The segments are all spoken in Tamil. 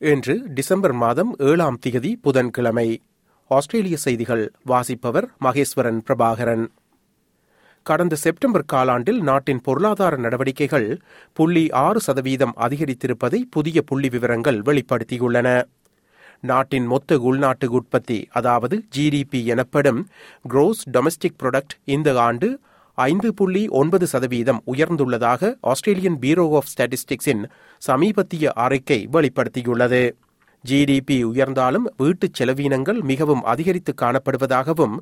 இன்று டிசம்பர் மாதம் ஏழாம் திகதி புதன்கிழமை. ஆஸ்திரேலிய செய்திகள் வாசிப்பவர் மகேஸ்வரன் பிரபாகரன். கடந்த செப்டம்பர் காலாண்டில் நாட்டின் பொருளாதார நடவடிக்கைகள் புள்ளி ஆறு சதவீதம் அதிகரித்திருப்பதை புதிய புள்ளி விவரங்கள் வெளிப்படுத்தியுள்ளன. நாட்டின் மொத்த உள்நாட்டு உற்பத்தி அதாவது ஜிடிபி எனப்படும் குரோஸ் டொமஸ்டிக் ப்ரொடக்ட் இந்த ஆண்டு ஐந்து புள்ளி ஒன்பது சதவீதம் உயர்ந்துள்ளதாக ஆஸ்திரேலியன் பீரோ ஆஃப் ஸ்டாட்டிஸ்டிக்ஸின் சமீபத்திய அறிக்கை வெளிப்படுத்தியுள்ளது ஜிடிபி உயர்ந்தாலும் வீட்டுச் செலவீனங்கள் மிகவும் அதிகரித்து காணப்படுவதாகவும்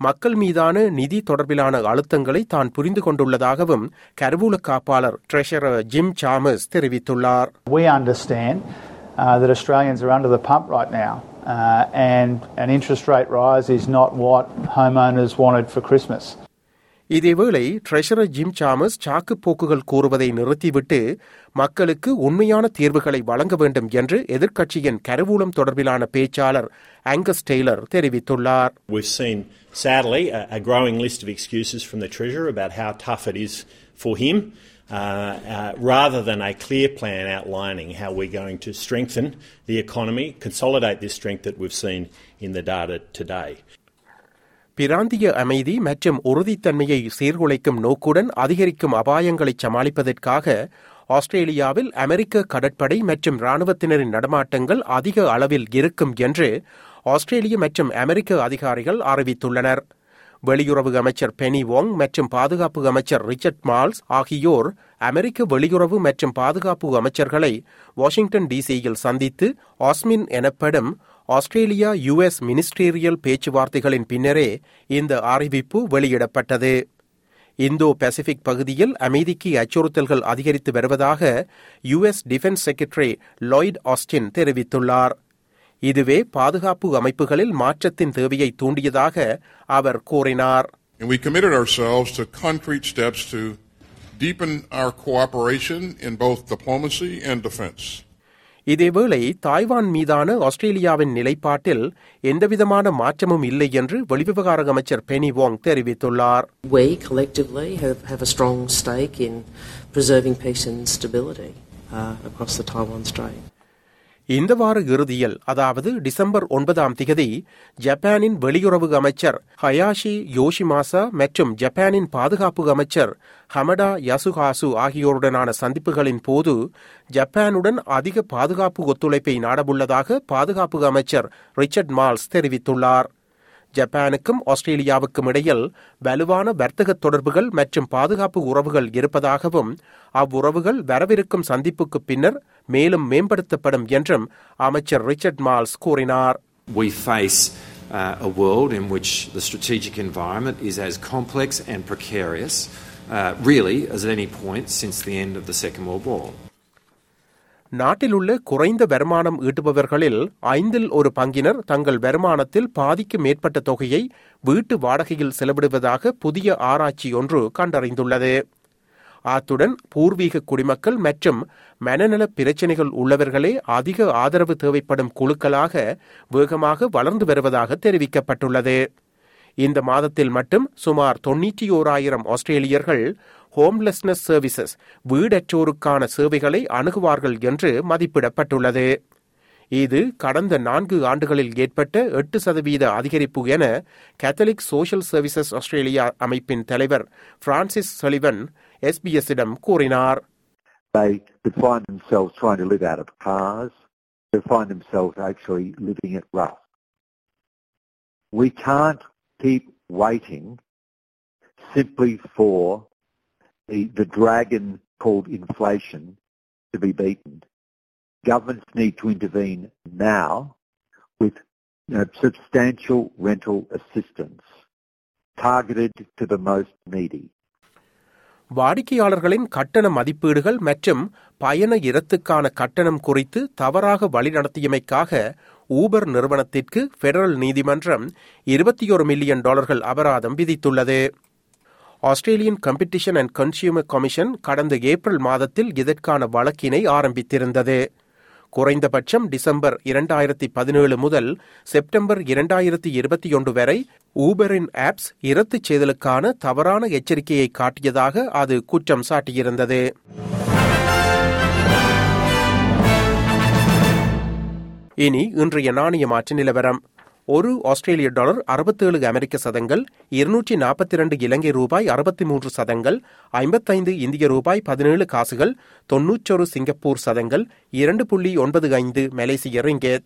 மக்கள் மீதான நிதி தொடர்பிலான அழுத்தங்களை தான் புரிந்து கொண்டுள்ளதாகவும் கருவூல காப்பாளர் ட்ரெஷரர் ஜிம் சாமஸ் தெரிவித்துள்ளார் We understand uh, that Australians are under the pump right now, uh, and an interest rate rise is not what homeowners wanted for Christmas. இதேவேளை ட்ரெஷரர் ஜிம் சாமஸ் சாக்கு போக்குகள் கூறுவதை நிறுத்திவிட்டு மக்களுக்கு உண்மையான தீர்வுகளை வழங்க வேண்டும் என்று எதிர்க்கட்சியின் கருவூலம் தொடர்பிலான பேச்சாளர் ஆங்கஸ் டெய்லர் தெரிவித்துள்ளார் We've seen, sadly, a, a growing list of excuses from the Treasurer about how tough it is for him, uh, uh, rather than a clear plan outlining how we're going to strengthen the economy, consolidate this strength that we've seen in the data today. பிராந்திய அமைதி மற்றும் உறுதித்தன்மையை சீர்குலைக்கும் நோக்குடன் அதிகரிக்கும் அபாயங்களை சமாளிப்பதற்காக ஆஸ்திரேலியாவில் அமெரிக்க கடற்படை மற்றும் ராணுவத்தினரின் நடமாட்டங்கள் அதிக அளவில் இருக்கும் என்று ஆஸ்திரேலிய மற்றும் அமெரிக்க அதிகாரிகள் அறிவித்துள்ளனர். வெளியுறவு அமைச்சர் பெனி வோங் மற்றும் பாதுகாப்பு அமைச்சர் ரிச்சர்ட் மால்ஸ் ஆகியோர் அமெரிக்க வெளியுறவு மற்றும் பாதுகாப்பு அமைச்சர்களை வாஷிங்டன் டிசியில் சந்தித்து ஆஸ்மின் எனப்படும் ஆஸ்திரேலியா யுஎஸ் மினிஸ்டீரியல் பேச்சுவார்த்தைகளின் பின்னரே இந்த அறிவிப்பு வெளியிடப்பட்டது. இந்தோ பசிபிக் பகுதியில் அமைதிக்கு அச்சுறுத்தல்கள் அதிகரித்து வருவதாக US defense secretary Lloyd Austin தெரிவித்துள்ளார். இதுவே பாதுகாப்பு அமைப்புகளில் மாற்றத்தின் தேவையை தூண்டியதாக அவர் கூறினார். And we committed ourselves to concrete steps to deepen our cooperation in both diplomacy and defense. இதேவேளை தாய்வான் மீதான ஆஸ்திரேலியாவின் நிலைப்பாட்டில் எந்தவிதமான மாற்றமும் இல்லை என்று வெளிவிவகார அமைச்சர் பெனி வாங் தெரிவித்துள்ளார் We collectively have, have a strong stake in preserving peace and stability uh, across the Taiwan Strait. இந்த வார இறுதியில் அதாவது டிசம்பர் ஒன்பதாம் திகதி ஜப்பானின் வெளியுறவு அமைச்சர் ஹயாஷி யோஷிமாசா மற்றும் ஜப்பானின் பாதுகாப்பு அமைச்சர் ஹமடா யசுகாசு ஆகியோருடனான சந்திப்புகளின் போது ஜப்பானுடன் அதிக பாதுகாப்பு ஒத்துழைப்பை நாடவுள்ளதாக பாதுகாப்பு அமைச்சர் ரிச்சர்ட் மால்ஸ் தெரிவித்துள்ளார். ஜப்பானுக்கும் ஆஸ்திரேலியாவுக்கும் இடையில் வலுவான வர்த்தக தொடர்புகள் மற்றும் பாதுகாப்பு உறவுகள் இருப்பதாகவும் அவ்வுறவுகள் வரவிருக்கும் சந்திப்புக்கு பின்னர் மேலும் மேம்படுத்தப்படும் என்றும் அமைச்சர் ரிச்சர்ட் மால்ஸ் கூறினார் We face uh, a world in which the strategic environment is as complex and precarious, uh, really, as at any point since the end of the Second World War. நாட்டில் உள்ள குறைந்த வருமானம் ஈட்டுபவர்களில் ஐந்தில் ஒரு பங்கினர் தங்கள் வருமானத்தில் பாதிக்கு மேற்பட்ட தொகையை வீட்டு வாடகையில் செலவிடுவதாக புதிய ஆராய்ச்சி ஒன்று கண்டறிந்துள்ளது. அத்துடன் பூர்வீக குடிமக்கள் மற்றும் மனநல பிரச்சினைகள் உள்ளவர்களே அதிக ஆதரவு தேவைப்படும் குழுக்களாக வேகமாக வளர்ந்து வருவதாக தெரிவிக்கப்பட்டுள்ளது. இந்த மாதத்தில் மட்டும் சுமார் தொன்னூற்றி ஓராயிரம் ஆஸ்திரேலியர்கள் ஹோம்லெஸ்னஸ் சர்வீசஸ் வீடற்றோருக்கான சேவைகளை அணுகுவார்கள் என்று மதிப்பிடப்பட்டுள்ளது. இது கடந்த நான்கு ஆண்டுகளில் ஏற்பட்ட எட்டு சதவீத அதிகரிப்பு என கேத்தலிக் சோஷியல் சர்வீசஸ் ஆஸ்திரேலியா அமைப்பின் தலைவர் பிரான்சிஸ் சலிவன் எஸ்பிஎஸ்ஸிடம் கூறினார். They could find themselves trying to live out of cars, they find themselves actually living it rough. We can't keep waiting simply for the, the dragon called inflation to be beaten. Governments need to intervene now with you know, substantial rental assistance targeted to the most needy. வாடிக்கையாளர்களின் கட்டண மதிப்பீடுகள் மற்றும் பயண இரத்துக்கான கட்டணம் குறித்து தவறாக வழிநடத்தியமைக்காக ஊபர் நிறுவனத்திற்கு பெடரல் நீதிமன்றம் இருபத்தி ஒரு மில்லியன் டாலர்கள் அபராதம் விதித்துள்ளது Australian competition and consumer commission கடந்த ஏப்ரல் மாதத்தில் இதற்கான வழக்கினை ஆரம்பித்திருந்தது. குறைந்தபட்சம் டிசம்பர் இரண்டாயிரத்தி பதினேழு முதல் செப்டம்பர் இரண்டாயிரத்தி இருபத்தி ஒன்று வரை ஊபரின் ஆப்ஸ் இரத்துச் செய்தலுக்கான தவறான எச்சரிக்கையை காட்டியதாக அது குற்றம் சாட்டியிருந்தது. இனி இன்றைய நாணய மாற்று நிலவரம். ஒரு ஆஸ்திரேலிய டாலர் அறுபத்தேழு அமெரிக்க சதங்கள் இருநூற்றி நாற்பத்தி இரண்டு இலங்கை ரூபாய் அறுபத்தி மூன்று சதங்கள் ஐம்பத்தைந்து இந்திய ரூபாய் பதினேழு காசுகள் தொன்னூற்றொரு சிங்கப்பூர் சதங்கள் இரண்டு புள்ளி ஒன்பது ஐந்து மலேசிய ரிங்கேத்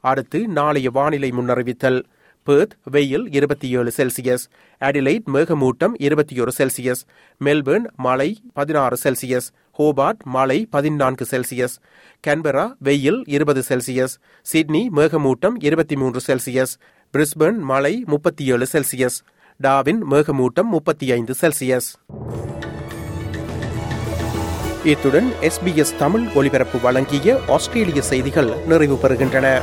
அடுத்து நாளைய வானிலை முன்னறிவித்தல். பேர்த் வெயில் இருபத்தி ஏழு செல்சியஸ். அடிலைட் மேகமூட்டம் இருபத்தி ஒரு செல்சியஸ். மெல்பர்ன் மழை பதினாறு செல்சியஸ். ஹோபார்ட் மழை பதினான்கு செல்சியஸ். கேன்பரா வெயில் இருபது செல்சியஸ். சிட்னி மேகமூட்டம் இருபத்தி மூன்று செல்சியஸ். பிரிஸ்பர்ன் மழை முப்பத்தி ஏழு செல்சியஸ். டாவின் மேகமூட்டம் முப்பத்தி ஐந்து செல்சியஸ். இத்துடன் எஸ்பிஎஸ் தமிழ் ஒலிபரப்பு வழங்கிய ஆஸ்திரேலிய செய்திகள் நிறைவு பெறுகின்றன